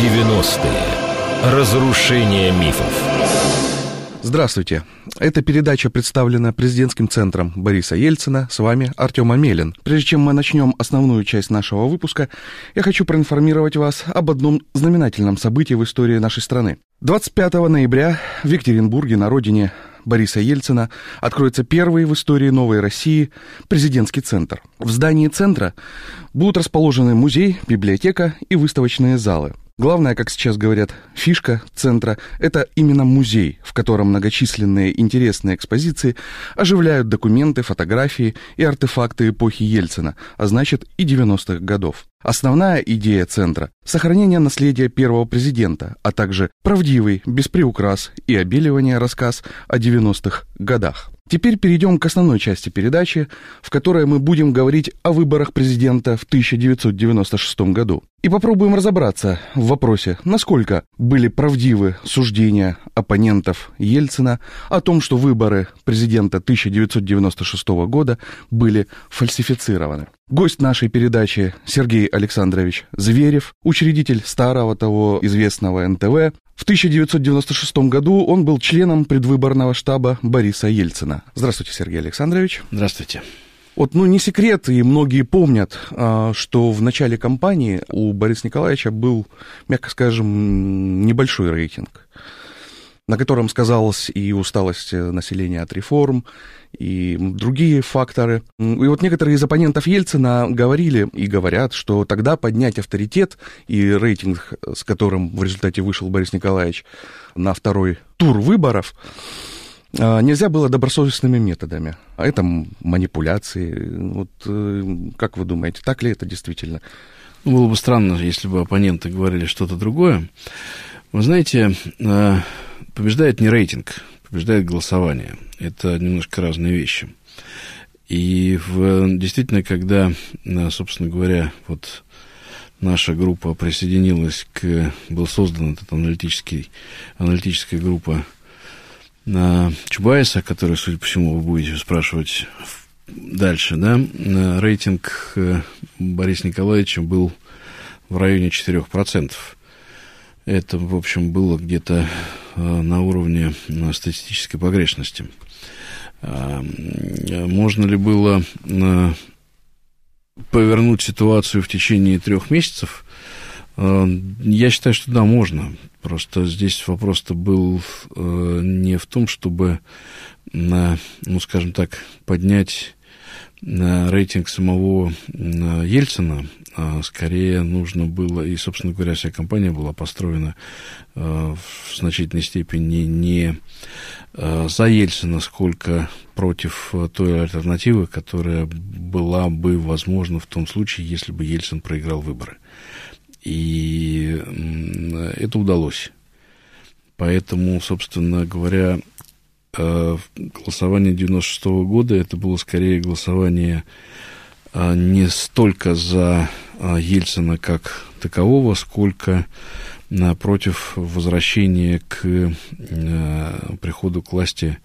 90-е. Разрушение мифов. Здравствуйте. Эта передача представлена президентским центром Бориса Ельцина. С вами Артем Амелин. Прежде чем мы начнем основную часть нашего выпуска, я хочу проинформировать вас об одном знаменательном событии в истории нашей страны. 25 ноября в Екатеринбурге, на родине Бориса Ельцина, откроется первый в истории Новой России президентский центр. В здании центра будут расположены музей, библиотека и выставочные залы. Главная, как сейчас говорят, фишка центра – это именно музей, в котором многочисленные интересные экспозиции оживляют документы, фотографии и артефакты эпохи Ельцина, а значит и 90-х годов. Основная идея центра – сохранение наследия первого президента, а также правдивый, без приукрас и обеливания рассказ о 90-х годах. Теперь перейдем к основной части передачи, в которой мы будем говорить о выборах президента в 1996 году. И попробуем разобраться в вопросе, насколько были правдивы суждения оппонентов Ельцина о том, что выборы президента 1996 года были фальсифицированы. Гость нашей передачи Сергей Александрович Зверев, учредитель старого того известного НТВ. В 1996 году он был членом предвыборного штаба Бориса Ельцина. Здравствуйте, Сергей Александрович. Здравствуйте. Вот, ну, не секрет, и многие помнят, а, что в начале кампании у Бориса Николаевича был, мягко скажем, небольшой рейтинг на котором сказалась и усталость э, населения от реформ, и другие факторы. И вот некоторые из оппонентов Ельцина говорили и говорят, что тогда поднять авторитет и рейтинг, с которым в результате вышел Борис Николаевич на второй тур выборов, а, нельзя было добросовестными методами. А это манипуляции. Вот э, как вы думаете, так ли это действительно? Ну, было бы странно, если бы оппоненты говорили что-то другое. Вы знаете, э, побеждает не рейтинг, побеждает голосование. Это немножко разные вещи. И в, действительно, когда, э, собственно говоря, вот наша группа присоединилась к... Был создан этот аналитический, аналитическая группа на Чубайса, который, судя по всему, вы будете спрашивать дальше, да, э, рейтинг Бориса Николаевича был в районе 4%. Это, в общем, было где-то э, на уровне э, статистической погрешности. А, можно ли было э, повернуть ситуацию в течение трех месяцев? Я считаю, что да, можно. Просто здесь вопрос-то был не в том, чтобы, ну, скажем так, поднять рейтинг самого Ельцина, а, скорее нужно было, и, собственно говоря, вся компания была построена а, в значительной степени не а, за Ельцина, сколько против той альтернативы, которая была бы возможна в том случае, если бы Ельцин проиграл выборы. И это удалось. Поэтому, собственно говоря, голосование 96 -го года это было скорее голосование не столько за а, Ельцина как такового, сколько против возвращения к э, приходу к власти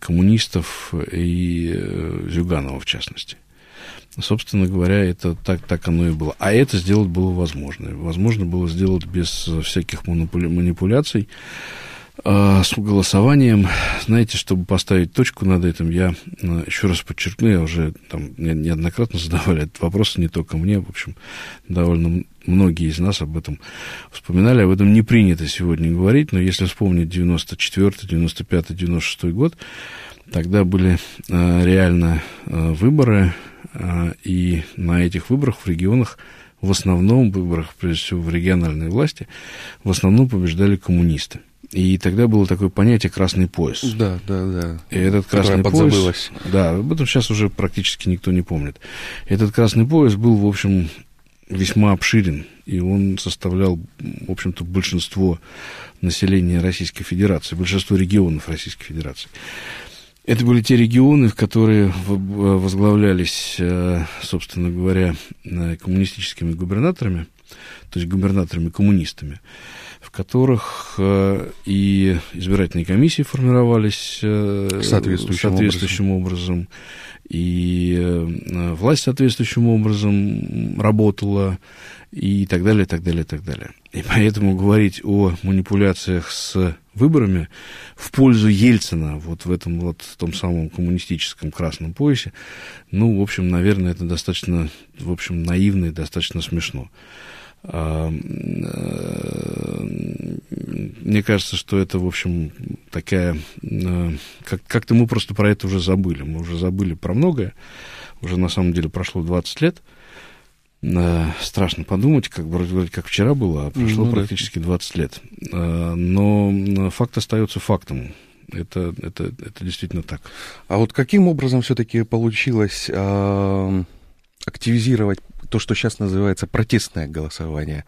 коммунистов и э, Зюганова, в частности. Собственно говоря, это так, так оно и было. А это сделать было возможно. Возможно было сделать без всяких манипуляций. А, с голосованием, знаете, чтобы поставить точку над этим, я а, еще раз подчеркну, я уже там неоднократно задавали этот вопрос, не только мне, в общем, довольно многие из нас об этом вспоминали, об этом не принято сегодня говорить, но если вспомнить 94 95 96 год, тогда были а, реально выборы, и на этих выборах в регионах в основном выборах, прежде всего в региональной власти, в основном побеждали коммунисты. И тогда было такое понятие красный пояс. Да, да, да. И этот красный пояс. Да, об этом сейчас уже практически никто не помнит. Этот красный пояс был, в общем, весьма обширен, и он составлял, в общем-то, большинство населения Российской Федерации, большинство регионов Российской Федерации. Это были те регионы, в которые возглавлялись, э, собственно говоря, э, коммунистическими губернаторами. То есть губернаторами-коммунистами, в которых э, и избирательные комиссии формировались э, соответствующим, соответствующим образом. образом, и э, власть соответствующим образом работала, и так далее, так далее, так далее. И поэтому говорить о манипуляциях с выборами в пользу Ельцина вот в этом вот в том самом коммунистическом красном поясе, ну, в общем, наверное, это достаточно, в общем, наивно и достаточно смешно. А, э, мне кажется, что это, в общем, такая... Э, как- как-то мы просто про это уже забыли. Мы уже забыли про многое. Уже, на самом деле, прошло 20 лет. Э, страшно подумать, как бы вроде как вчера было, а прошло Ну практически 20 лет. Но факт остается фактом. Это, это, это действительно так. А вот каким образом все-таки получилось а, активизировать то, что сейчас называется протестное голосование?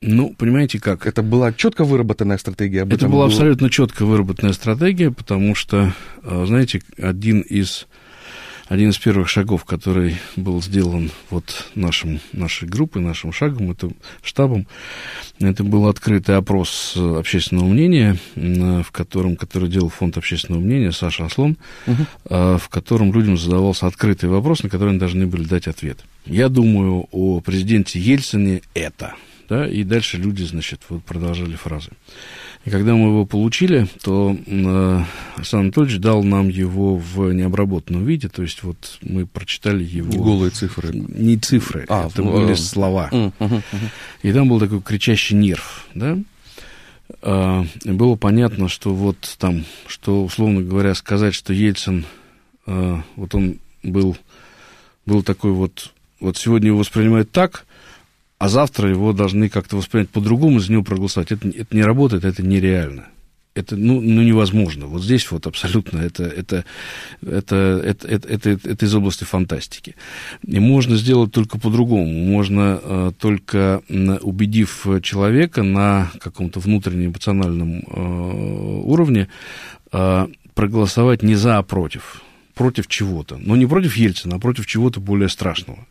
Ну, понимаете как? Это была четко выработанная стратегия? Об Это была было- абсолютно четко выработанная стратегия, потому что, э, знаете, один из, один из первых шагов, который был сделан вот нашим, нашей группой, нашим шагом, это штабом, это был открытый опрос общественного мнения, в котором, который делал фонд общественного мнения Саша Аслон, э, в котором людям задавался открытый вопрос, на который они должны были дать ответ. Я думаю о президенте Ельцине это. Да, и дальше люди, значит, вот продолжали фразы. И когда мы его получили, то э, Александр Анатольевич дал нам его в необработанном виде, то есть вот мы прочитали его... Голые цифры. Не цифры, А, это ну, были э, слова. М, мгм, мгм. И там был такой кричащий нерв, да? И было понятно, что вот там, что, условно говоря, сказать, что Ельцин, а, вот он был, был такой вот, вот сегодня его воспринимают так, а завтра его должны как-то воспринять по-другому, за него проголосовать. Это, это не работает, это нереально. Это ну, ну, невозможно. Вот здесь вот абсолютно это, это, это, это, это, это, это из области фантастики. И можно сделать только по-другому. Можно э, только убедив человека на каком-то внутреннем эмоциональном э, уровне э, проголосовать не за, а против. Против чего-то. Но не против Ельцина, а против чего-то более страшного.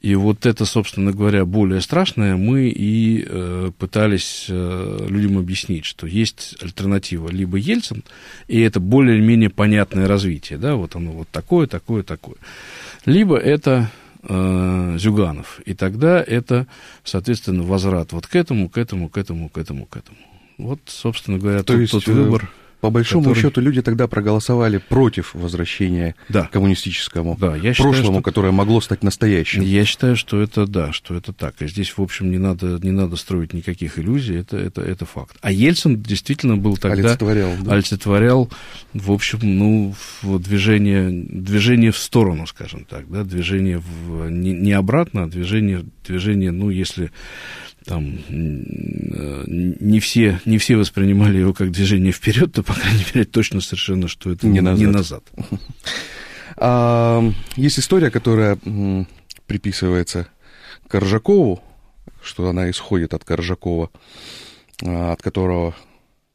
И вот это, собственно говоря, более страшное мы и э, пытались э, людям объяснить, что есть альтернатива либо Ельцин, и это более-менее понятное развитие, да, вот оно вот такое, такое, такое. Либо это э, Зюганов, и тогда это, соответственно, возврат вот к этому, к этому, к этому, к этому, к этому. Вот, собственно говоря, То тот, есть, тот э, выбор. По большому который- счету люди тогда проголосовали против возвращения Да. коммунистическому Да, я считаю, прошлому, что- которое могло стать настоящим. Я считаю, что это да, что это так. И здесь, в общем, не надо, не надо строить никаких иллюзий, это, это, это факт. А Ельцин действительно был тогда... Олицетворял, да? олицетворял, в общем, ну, движение, движение в сторону, скажем так, да, движение в, не, не обратно, а движение, движение, ну, если там э, не все, не все воспринимали его как движение вперед, то, по крайней мере, точно совершенно, что это Не не, назад. не назад. А, есть история, которая приписывается Коржакову, что она исходит от Коржакова, а, от которого,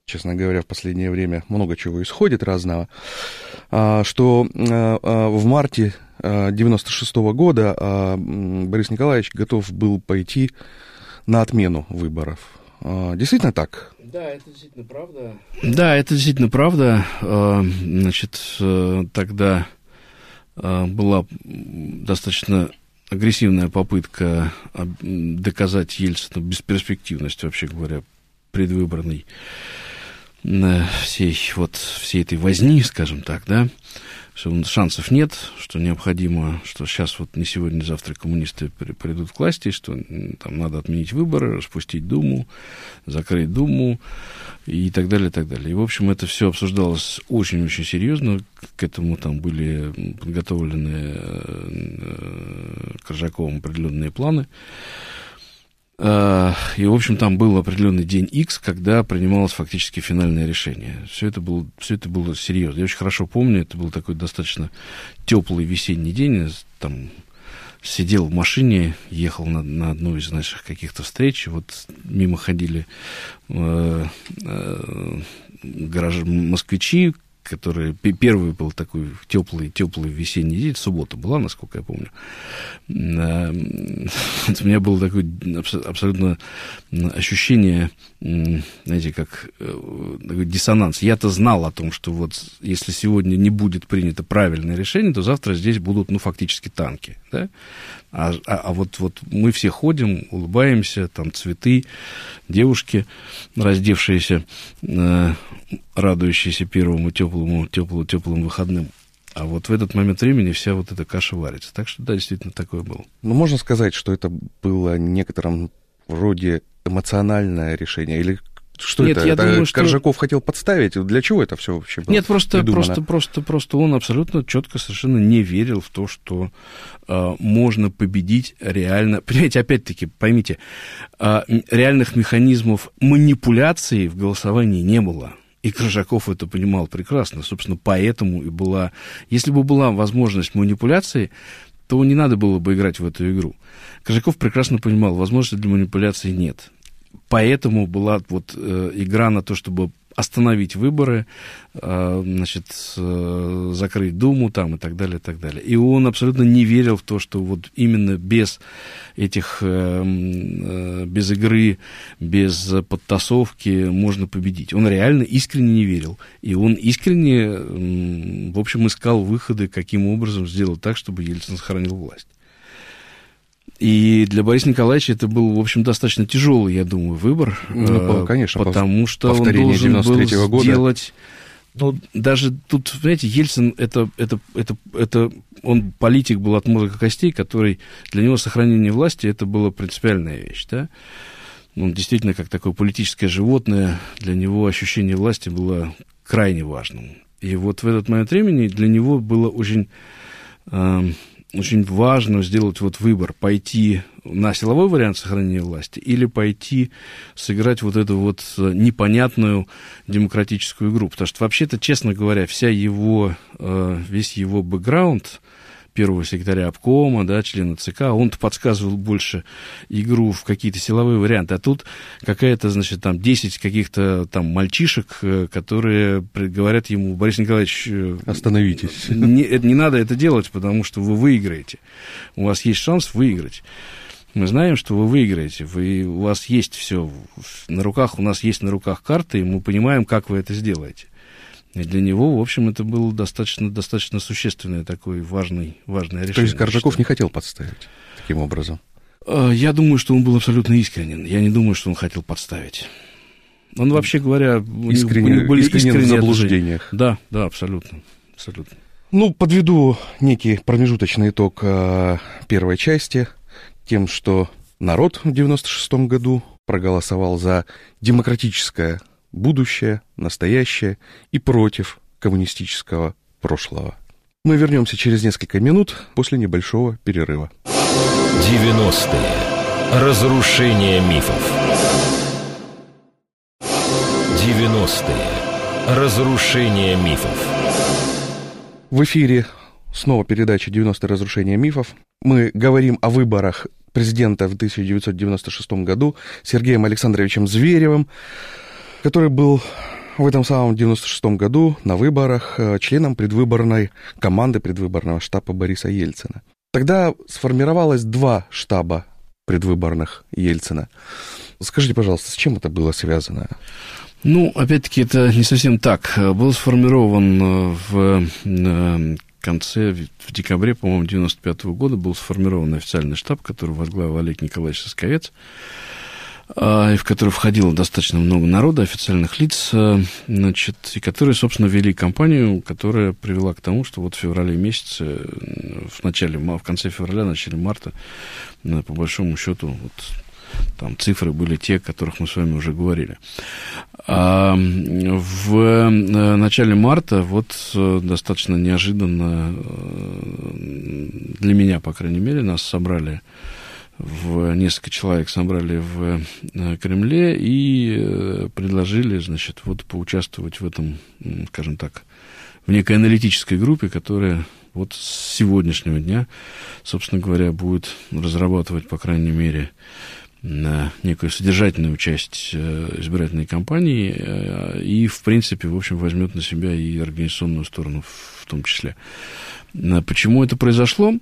честно говоря, в последнее время много чего исходит разного, а, что а, а, в марте 96 года а, м, Борис Николаевич готов был пойти на отмену выборов. А, Действительно так? Да, это действительно правда. Да, это действительно правда. Э, Значит, э, тогда э, была достаточно агрессивная попытка доказать Ельцину бесперспективность, вообще говоря, предвыборной э, всей, вот, всей этой возни, скажем так, да, что шансов нет, что необходимо, что сейчас вот не сегодня, не завтра коммунисты при- придут к власти, что там надо отменить выборы, распустить Думу, закрыть Думу и так далее, и так далее. И, в общем, это все обсуждалось очень-очень серьезно. К этому там были подготовлены э, Коржаковым определенные планы. А, И, в общем, там был определенный день X, когда принималось фактически финальное решение. Все это было, все это было серьезно. Я очень хорошо помню, это был такой достаточно теплый весенний день. Там сидел в машине, ехал на, на одну из наших каких-то встреч, вот мимо ходили э, э, гараж, москвичи, который первый был такой теплый, теплый весенний день, суббота была, насколько я помню. А, у меня было такое абсолютно ощущение, знаете, как э, такой диссонанс. Я-то знал о том, что вот если сегодня не будет принято правильное решение, то завтра здесь будут, ну, фактически танки, да? А, а, а вот, вот мы все ходим, улыбаемся, там цветы, девушки, раздевшиеся, э, радующиеся первому теплому, теплому, теплым выходным. А вот в этот момент времени вся вот эта каша варится. Так что, да, действительно, такое было. Ну, можно сказать, что это было некотором роде эмоциональное решение, или что Нет, это? Я это думаю, Коржаков что... хотел подставить? Для чего это все вообще было Нет, просто, просто, просто, просто он абсолютно четко совершенно не верил в то, что э, можно победить реально. Понимаете, опять-таки, поймите, э, реальных механизмов манипуляции в голосовании не было. И Крыжаков это понимал прекрасно. Собственно, поэтому и была... Если бы была возможность манипуляции, то не надо было бы играть в эту игру. Крыжаков прекрасно понимал, возможности для манипуляции нет поэтому была вот э, игра на то, чтобы остановить выборы, э, значит, э, закрыть Думу там и так далее, и так далее. И он абсолютно не верил в то, что вот именно без этих, э, без игры, без подтасовки можно победить. Он реально искренне не верил. И он искренне, в общем, искал выходы, каким образом сделать так, чтобы Ельцин сохранил власть. И для Бориса Николаевича это был, в общем, достаточно тяжелый, я думаю, выбор. Ну, конечно, потому что он должен был года. сделать... Ну, даже тут, знаете, Ельцин, это, это, это, это, он политик был от мозга костей, который для него сохранение власти, это была принципиальная вещь, да. Он действительно, как такое политическое животное, для него ощущение власти было крайне важным. И вот в этот момент времени для него было очень э, очень важно сделать вот выбор, пойти на силовой вариант сохранения власти или пойти сыграть вот эту вот непонятную демократическую игру. Потому что вообще-то, честно говоря, вся его, э, весь его бэкграунд, первого секретаря обкома, да, члена ЦК, он-то подсказывал больше игру в какие-то силовые варианты, а тут какая-то, значит, там 10 каких-то там мальчишек, э, которые говорят ему, Борис Николаевич... Э, Остановитесь. Не, не надо это делать, потому что вы выиграете. У вас есть шанс выиграть. Мы знаем, что вы выиграете, вы, у вас есть все на руках, у нас есть на руках карты, и мы понимаем, как вы это сделаете. И для него, в общем, это было достаточно, достаточно существенное такое важный, важное решение. То есть Коржаков не хотел подставить таким образом? Э, я думаю, что он был абсолютно искренен. Я не думаю, что он хотел подставить. Он, вообще говоря, искренне, у них были искренне в заблуждениях. Да, да, абсолютно. абсолютно. Ну, подведу некий промежуточный итог э, первой части тем, что народ в 96 году проголосовал за демократическое будущее, настоящее и против коммунистического прошлого. Мы вернемся через несколько минут после небольшого перерыва. 90-е. Разрушение мифов. 90-е. Разрушение мифов. В эфире снова передача «90-е. Разрушение мифов». Мы говорим о выборах президента в 1996 году Сергеем Александровичем Зверевым который был в этом самом 96-м году на выборах э, членом предвыборной команды предвыборного штаба Бориса Ельцина. Тогда сформировалось два штаба предвыборных Ельцина. Скажите, пожалуйста, с чем это было связано? Ну, опять-таки, это не совсем так. Был сформирован э, в э, конце, в декабре, по-моему, 95 -го года был сформирован официальный штаб, который возглавил Олег Николаевич Сосковец. А, в который входило достаточно много народа, официальных лиц, э, значит, и которые, собственно, вели кампанию, которая привела к тому, что вот в феврале месяце, э, в начале, в конце февраля, начале марта, э, по большому счету, вот там цифры были те, о которых мы с вами уже говорили. А в начале марта вот достаточно неожиданно для меня, по крайней мере, нас собрали в несколько человек собрали в э, Кремле и э, предложили, значит, вот поучаствовать в этом, скажем так, в некой аналитической группе, которая вот с сегодняшнего дня, собственно говоря, будет разрабатывать, по крайней мере, на некую содержательную часть э, избирательной кампании э, и, в принципе, в общем, возьмет на себя и организационную сторону в том числе. Почему это произошло?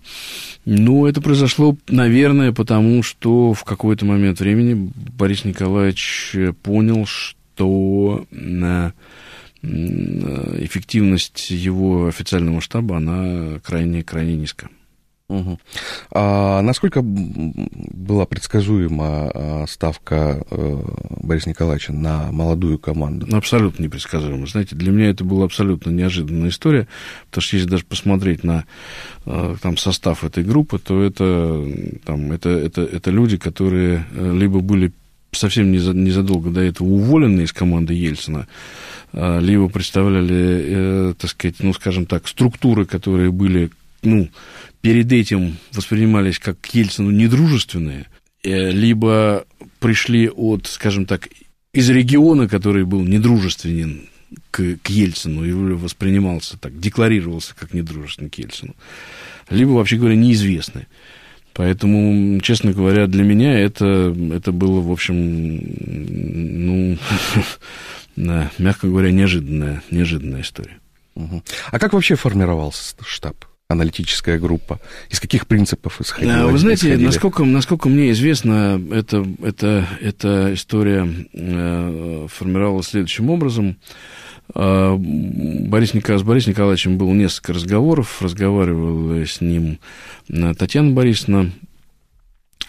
Ну, это произошло, наверное, потому что в какой-то момент времени Борис Николаевич понял, что эффективность его официального штаба, она крайне-крайне низкая. Угу. А насколько была предсказуема а, ставка э, Бориса Николаевича на молодую команду? Абсолютно непредсказуемо. Знаете, для меня это была абсолютно неожиданная история, потому что если даже посмотреть на э, там, состав этой группы, то это, там, это, это, это люди, которые э, либо были совсем незадолго до этого уволены из команды Ельцина, либо представляли, так сказать, ну, скажем так, структуры, которые были, ну, перед этим воспринимались как Ельцину недружественные, э, либо пришли от, скажем так, из региона, который был недружественен к, к Ельцину и воспринимался так, декларировался как недружественный к Ельцину, либо, вообще говоря, неизвестны. Поэтому, честно говоря, для меня это, это было, в общем, ну, мягко говоря, неожиданная, неожиданная история. А как вообще формировался штаб? Аналитическая группа? Из каких принципов исходила? Вы знаете, насколько, насколько мне известно, это, это, эта история э, формировалась следующим образом. Э, Борис Николаевич, с Борисом Николаевичем было несколько разговоров. Разговаривала с ним э, Татьяна Борисовна,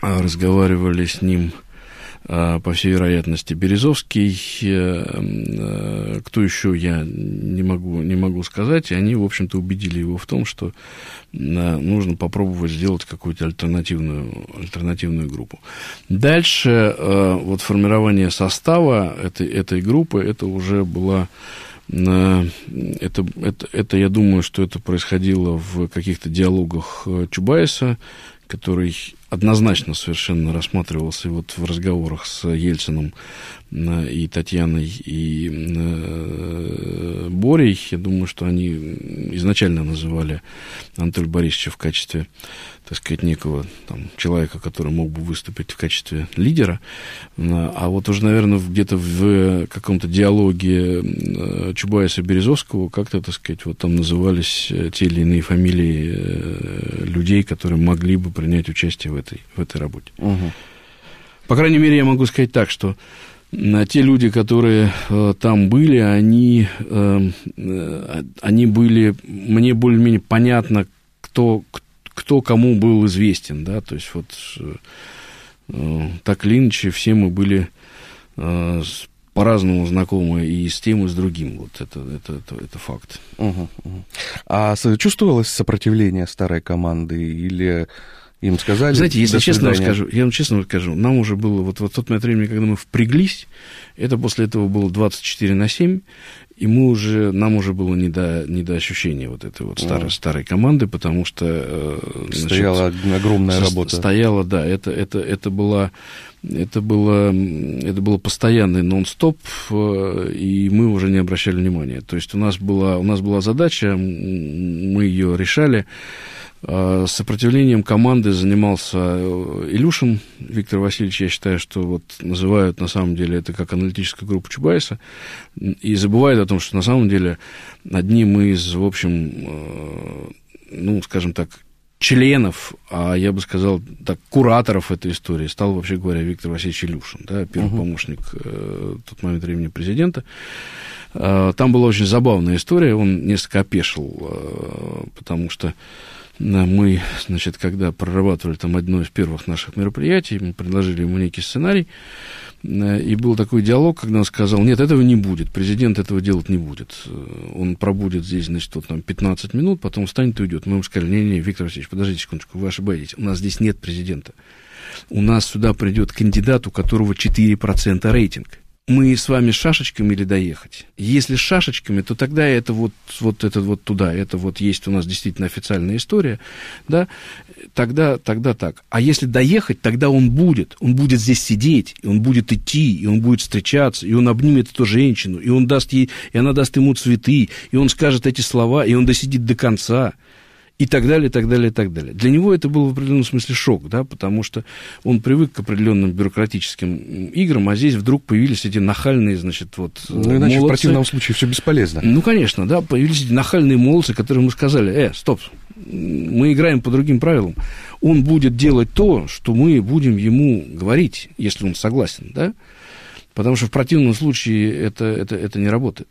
э, разговаривали с ним а, по всей вероятности, Березовский, э, э, кто еще, я не могу, не могу сказать, и они, в общем-то, убедили его в том, что э, нужно попробовать сделать какую-то альтернативную, альтернативную группу. Дальше вот формирование состава этой, этой группы, это уже была это, это, это, я думаю, что это происходило в каких-то диалогах Чубайса, который однозначно совершенно рассматривался вот в разговорах с Ельцином э, и Татьяной, и э, Борей. Я думаю, что они изначально называли Анатолия Борисовича в качестве так сказать, некого там, человека, который мог бы выступить в качестве лидера. А вот уже, наверное, где-то в каком-то диалоге э, Чубайса Березовского как-то, так сказать, вот там назывались э, те или иные фамилии э, людей, которые могли бы принять участие в этой, в этой работе. Угу. По крайней мере, я могу сказать так, что те люди, которые э, там были, они, э, они были, мне более-менее понятно, кто, кто кому был известен, да, то есть вот э, так или иначе все мы были э, по-разному знакомы и с тем, и с другим. Вот это, это, это, это факт. Угу, угу. А чувствовалось сопротивление старой команды или им сказали? Знаете, если честно скажу, я вам честно скажу, нам уже было, вот, вот тот момент времени, когда мы впряглись, это после этого было 24 на 7, и мы уже, нам уже было не до, не до ощущения вот этой вот старой, mm. старой команды, потому что... Э, значит, стояла огромная работа. Стояла, да, это, это, это была... Это было, это было постоянный нон-стоп, э, и мы уже не обращали внимания. То есть у нас была, у нас была задача, мы ее решали, сопротивлением команды занимался э, Илюшин Виктор Васильевич. Я считаю, что вот называют на самом деле это как аналитическая группа Чубайса. И забывают о том, что на самом деле одним из, в общем, э, ну, скажем так, членов, а я бы сказал так, кураторов этой истории стал, вообще говоря, Виктор Васильевич Илюшин, да, первый uh-huh. помощник э, в тот момент времени президента. Э, там была очень забавная история, он несколько опешил, э, потому что мы, значит, когда прорабатывали там одно из первых наших мероприятий, мы предложили ему некий сценарий, э, и был такой диалог, когда он сказал, нет, этого не будет, президент этого делать не будет. Э, он пробудет здесь, значит, вот там 15 минут, потом встанет и уйдет. Мы ему сказали, не-не, Виктор Васильевич, подождите секундочку, вы ошибаетесь, у нас здесь нет президента. У нас сюда придет кандидат, у которого 4% рейтинг мы с вами шашечками или доехать? Если шашечками, то тогда это вот, вот это вот туда, это вот есть у нас действительно официальная история, да, тогда, тогда так. А если доехать, тогда он будет, он будет здесь сидеть, и он будет идти, и он будет встречаться, и он обнимет эту женщину, и он даст ей, и она даст ему цветы, и он скажет эти слова, и он досидит до конца. И так далее, и так далее, и так далее. Для него это был в определенном смысле шок, да, потому что он привык к определенным бюрократическим играм, а здесь вдруг появились эти нахальные, значит, вот Ну, иначе молодцы. в противном случае все бесполезно. Ну, конечно, да, появились эти нахальные молодцы, которые ему сказали, э, стоп, мы играем по другим правилам. Он будет делать то, что мы будем ему говорить, если он согласен, да, потому что в противном случае это, это, это не работает.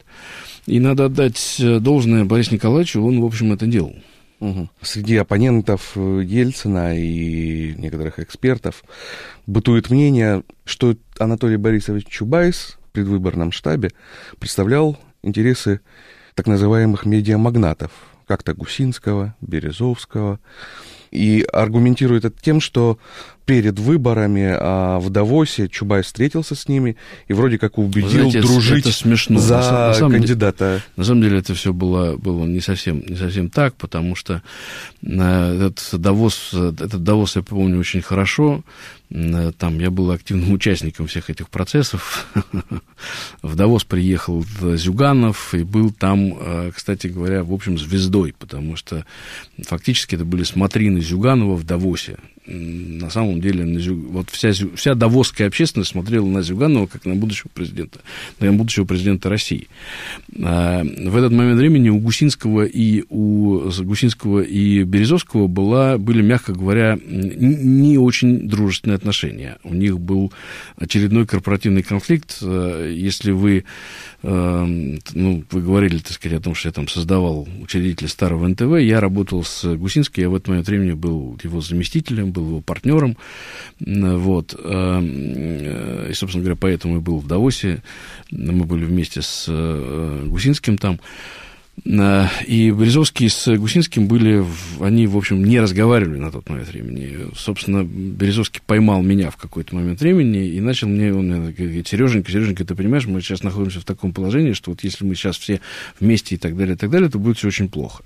И надо отдать должное Борису Николаевичу, он, в общем, это делал. Угу. Среди оппонентов э, Ельцина и некоторых экспертов бытует мнение, что Анатолий Борисович Чубайс в предвыборном штабе представлял интересы так называемых медиамагнатов, как-то Гусинского, Березовского, и аргументирует это тем, что перед выборами а, в Давосе Чубайс встретился с ними и вроде как убедил Знаете, дружить это смешно. за на самом кандидата. Деле, на самом деле это все было, было не, совсем, не совсем так, потому что э, этот Давос, этот Давос я помню очень хорошо, Э, там я был активным участником всех этих процессов. В Давос приехал Зюганов и был там, э, кстати говоря, в общем, звездой, потому что фактически это были смотрины Зюганова в Давосе на самом деле на Зю... вот вся, вся давосская общественность смотрела на Зюганова как на будущего президента, на будущего президента России. А, в этот момент времени у Гусинского и у Гусинского и Березовского была, были, мягко говоря, не очень дружественные отношения. У них был очередной корпоративный конфликт. А, если вы ну, вы говорили, так сказать, о том, что я там создавал учредитель старого НТВ, я работал с Гусинским, я в момент времени был его заместителем, был его партнером, вот, эм, э, и, собственно говоря, поэтому и был в Давосе, мы были вместе с э, Гусинским там, и Березовский с Гусинским были, они, в общем, не разговаривали на тот момент времени. Собственно, Березовский поймал меня в какой-то момент времени и начал мне, он мне говорит, Сереженька, Сереженька, ты понимаешь, мы сейчас находимся в таком положении, что вот если мы сейчас все вместе и так далее, и так далее, то будет все очень плохо.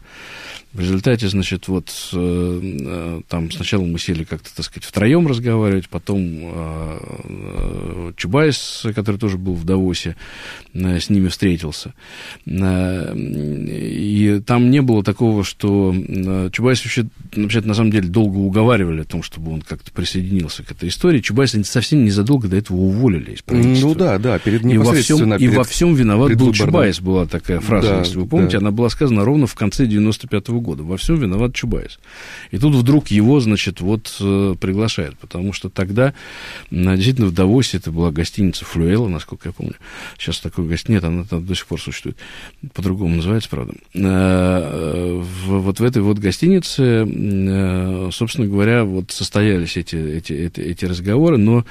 В результате, значит, вот э, э, там сначала мы сели как-то, так сказать, втроем разговаривать, потом э, Чубайс, который тоже был в Давосе, с ними встретился. И там не было такого, что Чубайс вообще, вообще на самом деле долго уговаривали о том, чтобы он как-то присоединился к этой истории. Чубайса совсем незадолго до этого уволили из правительства. Ну да, да, перед и во всем, и во всем виноват был Чубайс, была такая фраза, да, если вы помните, да. она была сказана ровно в конце 95 -го года. Во всем виноват Чубайс. И тут вдруг его, значит, вот э, приглашают, потому что тогда действительно в Давосе это была гостиница Флюэла, насколько я помню. Сейчас такой гость нет, она там до сих пор существует. По-другому называется, правда. Э, вот в этой вот гостинице, э, собственно говоря, вот состоялись эти, эти, эти, эти разговоры, но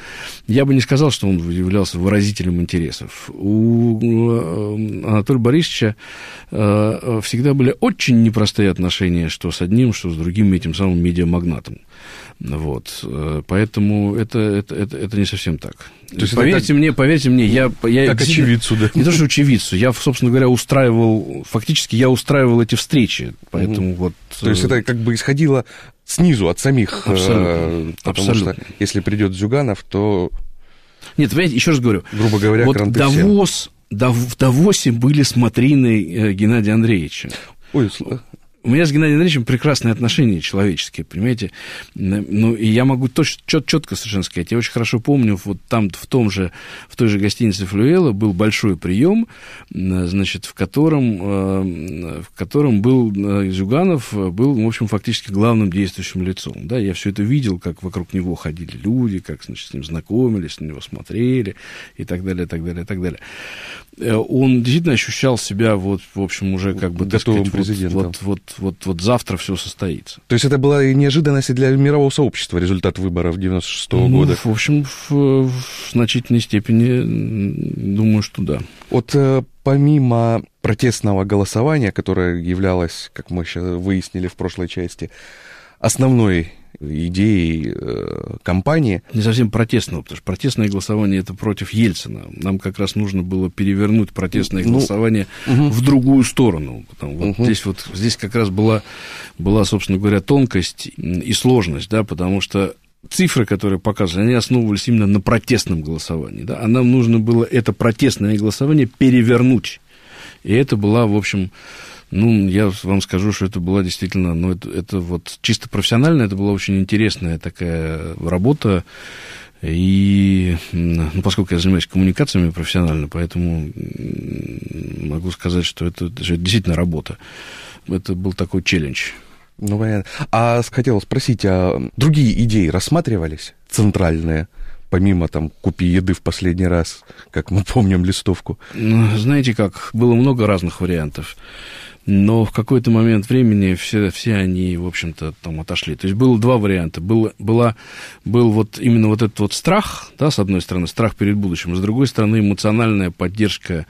я бы не сказал, что он являлся выразителем интересов. У Анатолия Борисовича всегда были очень непростые отношения, что с одним, что с другим этим самым медиамагнатом. Вот. Э, поэтому это, это, это, это не совсем так. То есть поверьте так, мне, поверьте мне, я... я как очевидцу, да? Не то, что очевидцу, я, собственно говоря, устраивал, фактически я устраивал эти встречи, поэтому угу. вот... То есть это как бы исходило снизу, от самих... Абсолютно. Э, потому Абсолютно. что если придет Зюганов, то... Нет, понимаете, еще раз говорю. Грубо говоря, вот Давос, в Давосе были смотрины э, Геннадия Андреевича. Ой, у меня с Геннадием Андреевичем прекрасные отношения человеческие, понимаете? Ну, и я могу точно, чет, четко совершенно сказать. Я очень хорошо помню, вот там, в том же, в той же гостинице Флюэла был большой прием, значит, в котором, э, в котором был э, Зюганов, был, в общем, фактически главным действующим лицом. Да, я все это видел, как вокруг него ходили люди, как, значит, с ним знакомились, на него смотрели и так далее, и так далее, и так далее. Э, он действительно ощущал себя, вот, в общем, уже как бы, Готовым сказать, президентом. Вот, вот, вот, вот, завтра все состоится. То есть это была неожиданность для мирового сообщества, результат выборов 96 -го ну, года? В общем, в, в значительной степени, думаю, что да. Вот э, помимо протестного голосования, которое являлось, как мы сейчас выяснили в прошлой части, основной идеей э, компании. Не совсем протестного, потому что протестное голосование это против Ельцина. Нам как раз нужно было перевернуть протестное ну, голосование угу. в другую сторону. Потому, вот угу. здесь вот здесь как раз была, была, собственно говоря, тонкость и сложность, да, потому что цифры, которые показывали, они основывались именно на протестном голосовании. Да? А нам нужно было это протестное голосование перевернуть. И это была, в общем, Ну, я вам скажу, что это была действительно, ну, это, это вот чисто профессионально, это была очень интересная такая работа. И, ну, поскольку я занимаюсь коммуникациями профессионально, поэтому могу сказать, что это, это действительно работа. Это был такой челлендж. Ну, понятно. А хотел спросить, а другие идеи рассматривались, центральные? помимо там «Купи еды в последний раз», как мы помним листовку? Ну, знаете как, было много разных вариантов но в какой-то момент времени все, все они, в общем-то, там отошли. То есть было два варианта. Был, была, был вот именно вот этот вот страх, да, с одной стороны, страх перед будущим, а с другой стороны, эмоциональная поддержка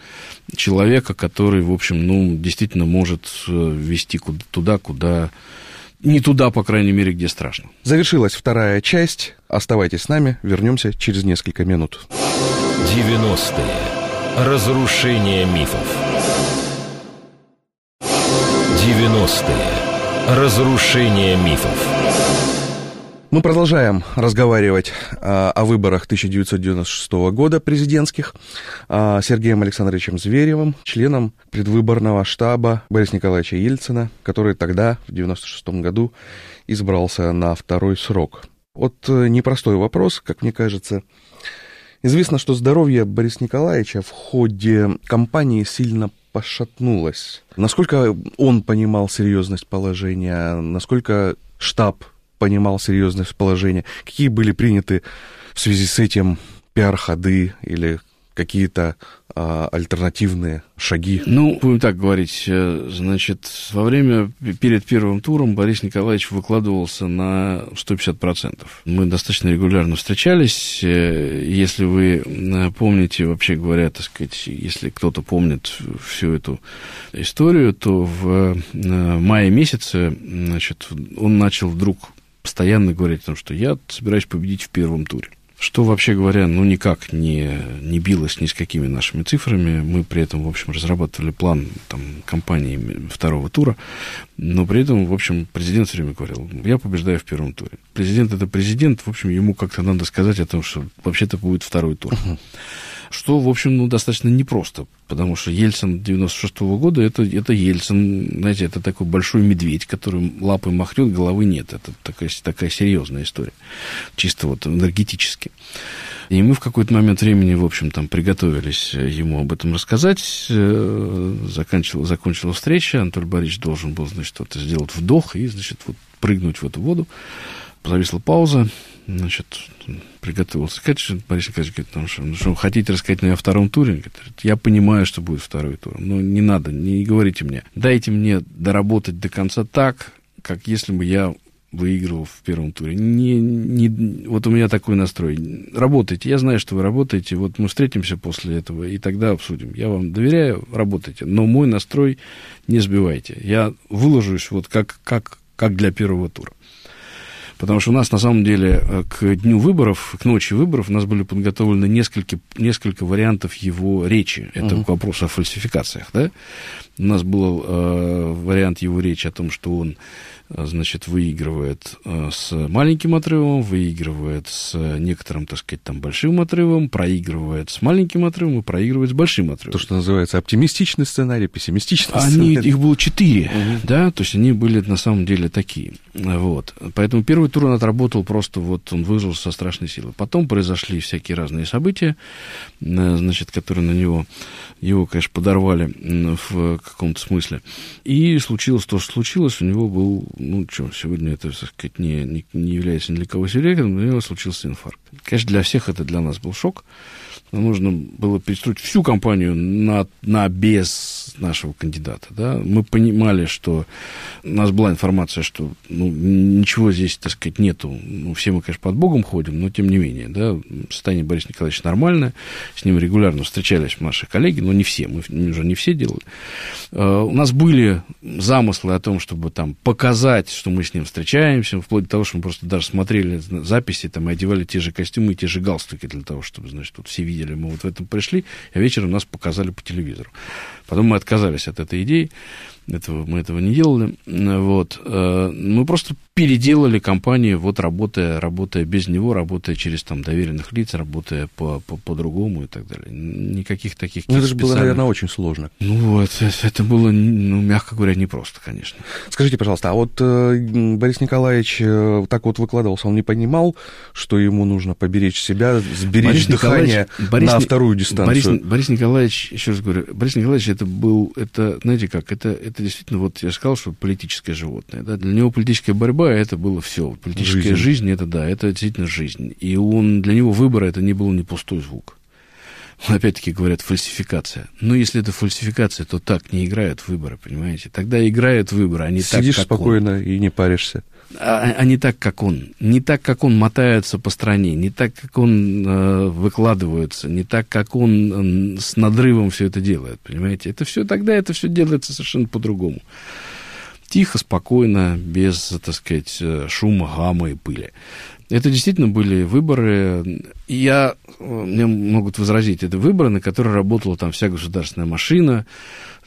человека, который, в общем, ну, действительно может э, вести куда, туда, куда не туда, по крайней мере, где страшно. Завершилась вторая часть. Оставайтесь с нами, вернемся через несколько минут. 90-е. Разрушение мифов. 90-е. Разрушение мифов. Мы продолжаем разговаривать а, о выборах 1996 года президентских а, Сергеем Александровичем Зверевым, членом предвыборного штаба Бориса Николаевича Ельцина, который тогда, в 1996 году, избрался на второй срок. Вот э, непростой вопрос, как мне кажется. Известно, что здоровье Бориса Николаевича в ходе кампании сильно пошатнулось. Насколько он понимал серьезность положения, насколько штаб понимал серьезность положения, какие были приняты в связи с этим пиар-ходы или какие-то а, альтернативные шаги? Ну, будем так говорить, э, значит, во время, перед первым туром Борис Николаевич выкладывался на 150%. Мы достаточно регулярно встречались. Э, если вы э, помните, вообще говоря, так сказать, если кто-то помнит всю эту историю, то в мае месяце, значит, он начал вдруг постоянно говорить о том, что я собираюсь победить в первом туре что, вообще говоря, ну, никак не, не билось ни с какими нашими цифрами. Мы при этом, в общем, разрабатывали план там, кампании второго тура, но при этом, в общем, президент все время говорил, я побеждаю в первом туре. Президент – это президент, в общем, ему как-то надо сказать о том, что вообще-то будет второй тур. Uh-huh что, в общем, ну, достаточно непросто, потому что Ельцин 96 -го года это, это Ельцин, знаете, это такой большой медведь, который лапой махнет, головы нет. Это такая, такая серьезная история, чисто вот энергетически. И мы в какой-то момент времени, в общем, там приготовились ему об этом рассказать. Э, заканчивала, закончила встреча. Анатолий Борисович должен был, значит, вот сделать вдох и, значит, вот прыгнуть в эту воду. Зависла пауза значит, приготовился что Борис Николаевич говорит, потому что, ну, что хотите рассказать мне о втором туре? Говорит, я понимаю, что будет второй тур, но не надо, не говорите мне. Дайте мне доработать до конца так, как если бы я выигрывал в первом туре. Не, не, вот у меня такой настрой. Работайте. Я знаю, что вы работаете. Вот мы встретимся после этого, и тогда обсудим. Я вам доверяю, работайте. Но мой настрой не сбивайте. Я выложусь вот как, как, как для первого тура. Потому что у нас, на самом деле, э, к дню выборов, к ночи выборов у нас были подготовлены несколько, несколько вариантов его речи. Это uh-huh. к вопросу о фальсификациях, да? У нас был э, вариант его речи о том, что он значит, выигрывает э, с маленьким отрывом, выигрывает с некоторым, так сказать, там большим отрывом, проигрывает с маленьким отрывом и проигрывает с большим отрывом. То, что называется оптимистичный сценарий, пессимистичный они, сценарий. Их было четыре, угу. да, то есть они были на самом деле такие. Вот. Поэтому первый тур он отработал просто, вот он выжил со страшной силой. Потом произошли всякие разные события, э, значит, которые на него, его, конечно, подорвали в каком-то смысле. И случилось то, что случилось, у него был ну, что, сегодня это, так сказать, не, не, не является ни для кого секретом, но у него случился инфаркт. Конечно, для всех это для нас был шок. Нам нужно было перестроить всю кампанию на, на без нашего кандидата. Да? Мы понимали, что у нас была информация, что ну, ничего здесь, так сказать, нету. Ну, все мы, конечно, под Богом ходим, но тем не менее. Да? Состояние Бориса Николаевича нормальное. С ним регулярно встречались наши коллеги, но не все. Мы уже не все делали. Uh, у нас были замыслы о том, чтобы там показать, что мы с ним встречаемся, вплоть до того, что мы просто даже смотрели записи там, и одевали те же костюмы те же галстуки для того, чтобы, значит, вот все видели видели, мы вот в этом пришли, а вечером нас показали по телевизору. Потом мы отказались от этой идеи, этого, мы этого не делали. Вот. Э, мы просто переделали компанию, вот работая, работая без него, работая через там, доверенных лиц, работая по, по, по-другому и так далее. Никаких таких... Ну, это же было, наверное, очень сложно. Ну, это, это было, ну, мягко говоря, непросто, конечно. Скажите, пожалуйста, а вот э, Борис Николаевич э, так вот выкладывался, он не понимал, что ему нужно поберечь себя, сберечь Борис дыхание Борис, на вторую дистанцию? Борис, Борис Николаевич, еще раз говорю, Борис Николаевич это был, это, знаете как, это, это действительно, вот я сказал, что политическое животное. Да? Для него политическая борьба это было все. Политическая жизнь. жизнь это да, это действительно жизнь. И он для него выбора это не был не пустой звук. Опять-таки говорят, фальсификация. Но если это фальсификация, то так не играют выборы, понимаете? Тогда играют выборы, а не Сидишь так, как спокойно он. и не паришься. А, а не так, как он. Не так, как он мотается по стране, не так, как он э, выкладывается, не так, как он э, с надрывом все это делает, понимаете? Это все тогда, это все делается совершенно по-другому. Тихо, спокойно, без, так сказать, э, шума, гамма и пыли. Это действительно были выборы. Я, э, мне могут возразить, это выборы, на которые работала там вся государственная машина,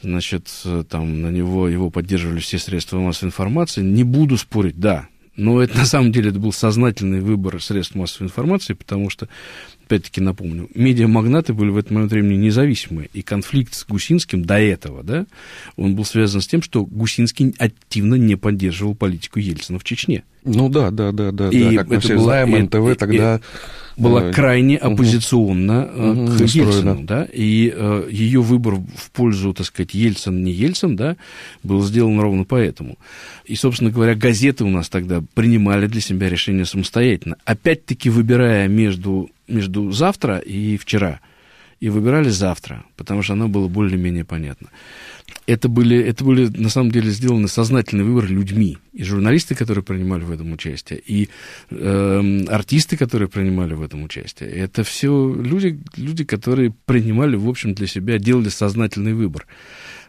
значит, э, там на него, его поддерживали все средства массовой информации. Не буду спорить, да, но это на самом деле это был сознательный выбор средств массовой информации, потому что, опять-таки напомню, медиамагнаты были в этот момент времени независимые, и конфликт с Гусинским до этого, да, он был связан с тем, что Гусинский активно не поддерживал политику Ельцина в Чечне. Ну да, да, да, да, и да. Как мы все было, знаем, и, НТВ и, тогда была э, крайне оппозиционна угу, к Ельцину, да, и э, ее выбор в пользу, так сказать, Ельцин, не Ельцин, да, был сделан ровно поэтому. И, собственно говоря, газеты у нас тогда принимали для себя решение самостоятельно, опять-таки выбирая между, между завтра и вчера, и выбирали завтра, потому что оно было более-менее понятно это были, это были на самом деле сделаны сознательный выбор людьми. И журналисты, которые принимали в этом участие, и э, артисты, которые принимали в этом участие. Это все люди, люди, которые принимали, в общем, для себя, делали сознательный выбор.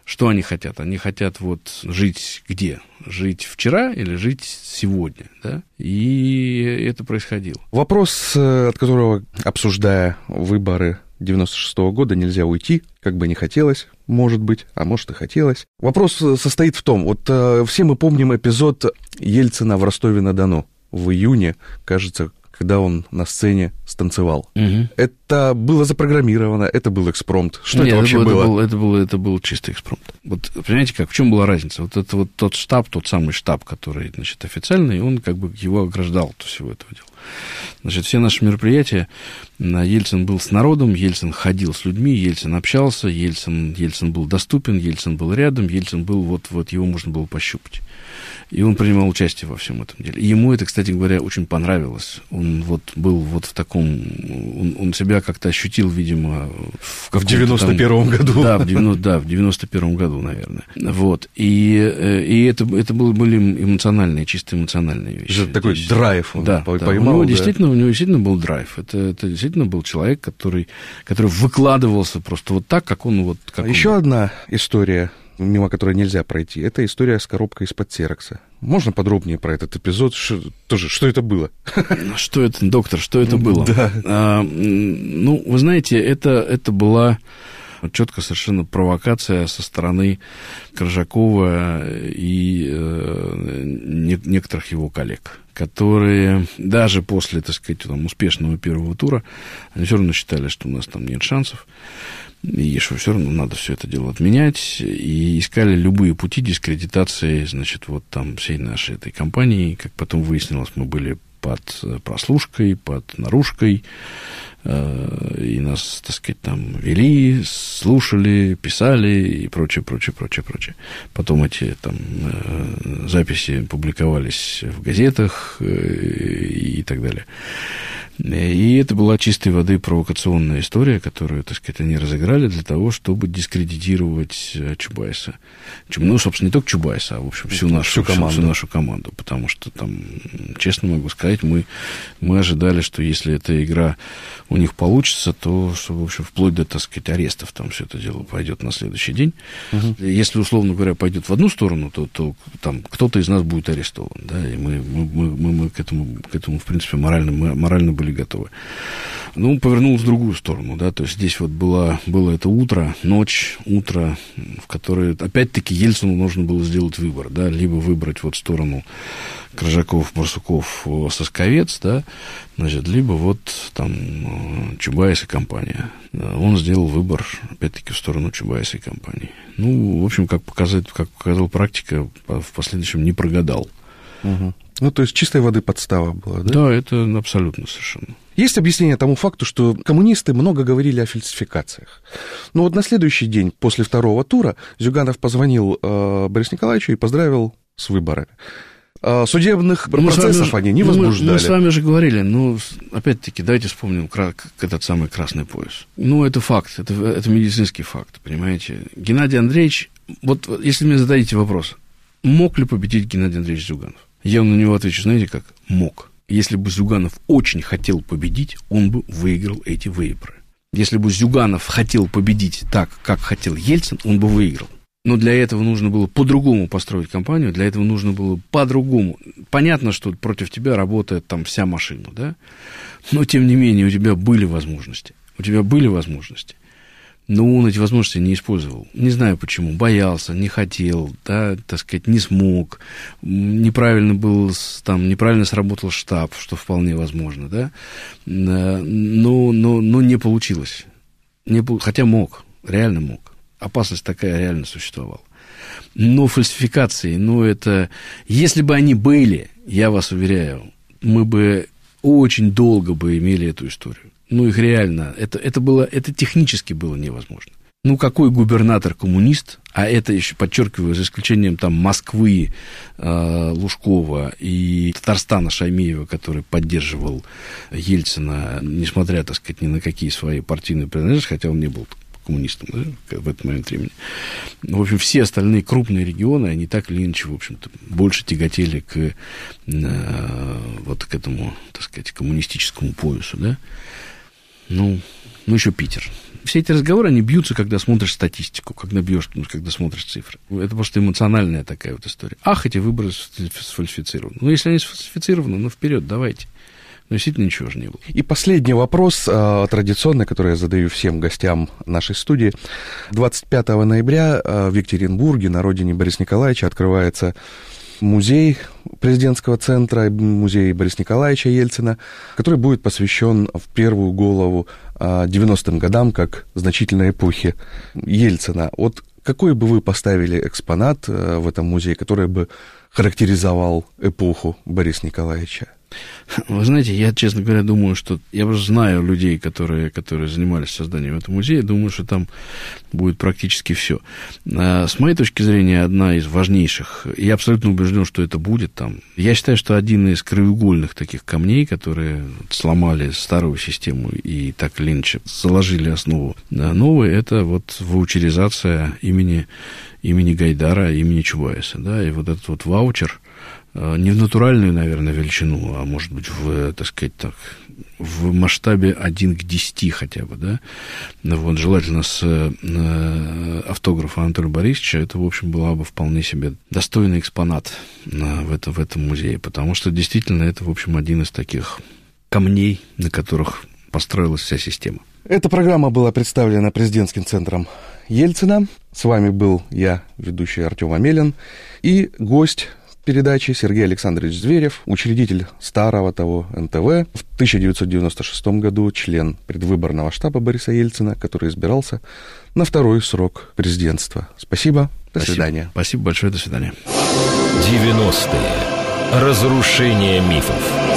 Что они хотят? Они хотят вот жить где? Жить вчера или жить сегодня, да? И это происходило. Вопрос, э, от которого, обсуждая выборы 96 -го года нельзя уйти, как бы не хотелось, может быть, а может и хотелось. Вопрос э, состоит в том, вот э, все мы помним эпизод Ельцина в Ростове-на-Дону в июне, кажется, когда он на сцене станцевал. Угу. Это было запрограммировано, это был экспромт. Что Нет, это вообще это было? было? Это был, это был чистый экспромт. Вот понимаете как, в чем была разница? Вот это вот тот штаб, тот самый штаб, который, значит, официальный, он как бы его ограждал от всего этого дела. Значит, все наши мероприятия, Ельцин был с народом, Ельцин ходил с людьми, Ельцин общался, Ельцин, Ельцин был доступен, Ельцин был рядом, Ельцин был, вот, вот его можно было пощупать. И он принимал участие во всем этом деле. И ему это, кстати говоря, очень понравилось. Он вот был вот в таком... Он, он себя как-то ощутил, видимо, в, в 91-м году. Да, в 90, да, в 91-м году, наверное. Вот. И, э, и это, это были эмоциональные, чисто эмоциональные вещи. Это такой драйв он да, поймал. Да. Него да? действительно, у него действительно был драйв. Это, это действительно был человек, который, который выкладывался просто вот так, как он вот... Как а Еще одна история мимо которой нельзя пройти, это история с коробкой из-под Терекса. Можно подробнее про этот эпизод? Что, тоже, что это было? Что это, доктор, что это было? Да. А, ну, вы знаете, это, это была четко совершенно провокация со стороны Коржакова и э, не, некоторых его коллег, которые даже после, так сказать, там, успешного первого тура, они все равно считали, что у нас там нет шансов. И что все равно надо все это дело отменять, и искали любые пути дискредитации, значит, вот там всей нашей этой компании, как потом выяснилось, мы были под прослушкой, под наружкой, э, и нас, так сказать, там вели, слушали, писали и прочее, прочее, прочее, прочее. Потом эти там э, записи публиковались в газетах э, и так далее. И это была чистой воды провокационная история, которую, так сказать, они разыграли для того, чтобы дискредитировать э, Чубайса. Ну, собственно, не только Чубайса, а, в общем, всю нашу, всю команду. Всю, всю нашу команду. Потому что там, честно могу сказать, мы, мы ожидали, что если эта игра у них получится, то, что, в общем, вплоть до, так сказать, арестов там все это дело пойдет на следующий день. Угу. Если, условно говоря, пойдет в одну сторону, то, то там кто-то из нас будет арестован. Да, и мы, мы, мы, мы к, этому, к этому, в принципе, морально, мы, морально были были готовы. Ну, повернулось в другую сторону, да, то есть здесь вот было, было это утро, ночь, утро, в которое, опять-таки, Ельцину нужно было сделать выбор, да, либо выбрать вот сторону Крыжаков, Барсуков, Сосковец, да, значит, либо вот там э, Чубайс и компания. Он сделал выбор, опять-таки, в сторону Чубайса и компании. Ну, в общем, как, показать, как показала практика, в последующем не прогадал. Угу. Ну, то есть чистой воды подстава была, да? Да, это абсолютно совершенно. Есть объяснение тому факту, что коммунисты много говорили о фальсификациях. Но вот на следующий день после второго тура Зюганов позвонил э, Борису Николаевичу и поздравил с выборами. Э, судебных мы процессов вами, они не возбуждали. Мы, мы с вами же говорили, ну, опять-таки, давайте вспомним этот самый красный пояс. Ну, это факт, это, это медицинский факт, понимаете. Геннадий Андреевич, вот если мне зададите вопрос, мог ли победить Геннадий Андреевич Зюганов? Я на него отвечу, знаете как? Мог. Если бы Зюганов очень хотел победить, он бы выиграл эти выборы. Если бы Зюганов хотел победить так, как хотел Ельцин, он бы выиграл. Но для этого нужно было по-другому построить кампанию, для этого нужно было по-другому. Понятно, что против тебя работает там вся машина, да? Но, тем не менее, у тебя были возможности. У тебя были возможности но он эти возможности не использовал. Не знаю почему. Боялся, не хотел, да, так сказать, не смог. Неправильно был, там, неправильно сработал штаб, что вполне возможно, да. Но, но, но не получилось. Не, хотя мог, реально мог. Опасность такая реально существовала. Но фальсификации, ну, это... Если бы они были, я вас уверяю, мы бы очень долго бы имели эту историю ну, их реально, это, это, было, это технически было невозможно. Ну, какой губернатор коммунист, а это еще, подчеркиваю, за исключением там Москвы, э, Лужкова и Татарстана Шаймеева, который поддерживал Ельцина, несмотря, так сказать, ни на какие свои партийные принадлежности, хотя он не был коммунистом да, в этот момент времени. В общем, все остальные крупные регионы, они так или иначе, в общем-то, больше тяготели к, э, вот к этому, так сказать, коммунистическому поясу, да. Ну, ну еще Питер. Все эти разговоры, они бьются, когда смотришь статистику, когда бьешь, ну, когда смотришь цифры. Это просто эмоциональная такая вот история. Ах, эти выборы сфальсифицированы. Ну, если они сфальсифицированы, ну, вперед, давайте. Но действительно ничего же не было. И последний вопрос, э, традиционный, который я задаю всем гостям нашей студии. 25 ноября э, в Екатеринбурге, на родине Бориса Николаевича, открывается музей президентского центра, музей Бориса Николаевича Ельцина, который будет посвящен в первую голову 90-м а, годам как значительной эпохи Ельцина. Вот какой бы вы поставили экспонат э, в этом музее, который бы характеризовал эпоху Бориса Николаевича? Вы знаете, я, честно говоря, думаю, что... Я уже знаю людей, которые, которые занимались созданием этого музея, думаю, что там будет практически все. А, с моей точки зрения, одна из важнейших, я абсолютно убежден, что это будет там. Я считаю, что один из краеугольных таких камней, которые сломали старую систему и так или иначе заложили основу новой, это вот ваучеризация имени, имени Гайдара, имени Чубайса. Да? И вот этот вот ваучер, не в натуральную, наверное, величину, а может быть в, так сказать, так, в масштабе 1 к 10 хотя бы, да, вот, желательно с э, автографа Анатолия Борисовича, это, в общем, была бы вполне себе достойный экспонат на, в, это, в этом музее, потому что действительно это, в общем, один из таких камней, на которых построилась вся система. Эта программа была представлена президентским центром Ельцина. С вами был я, ведущий Артем Амелин, и гость передачи Сергей Александрович Зверев, учредитель старого того НТВ, в 1996 году член предвыборного штаба Бориса Ельцина, который избирался на второй срок президентства. Спасибо, до Спасибо. свидания. Спасибо большое, до свидания. 90-е. Разрушение мифов.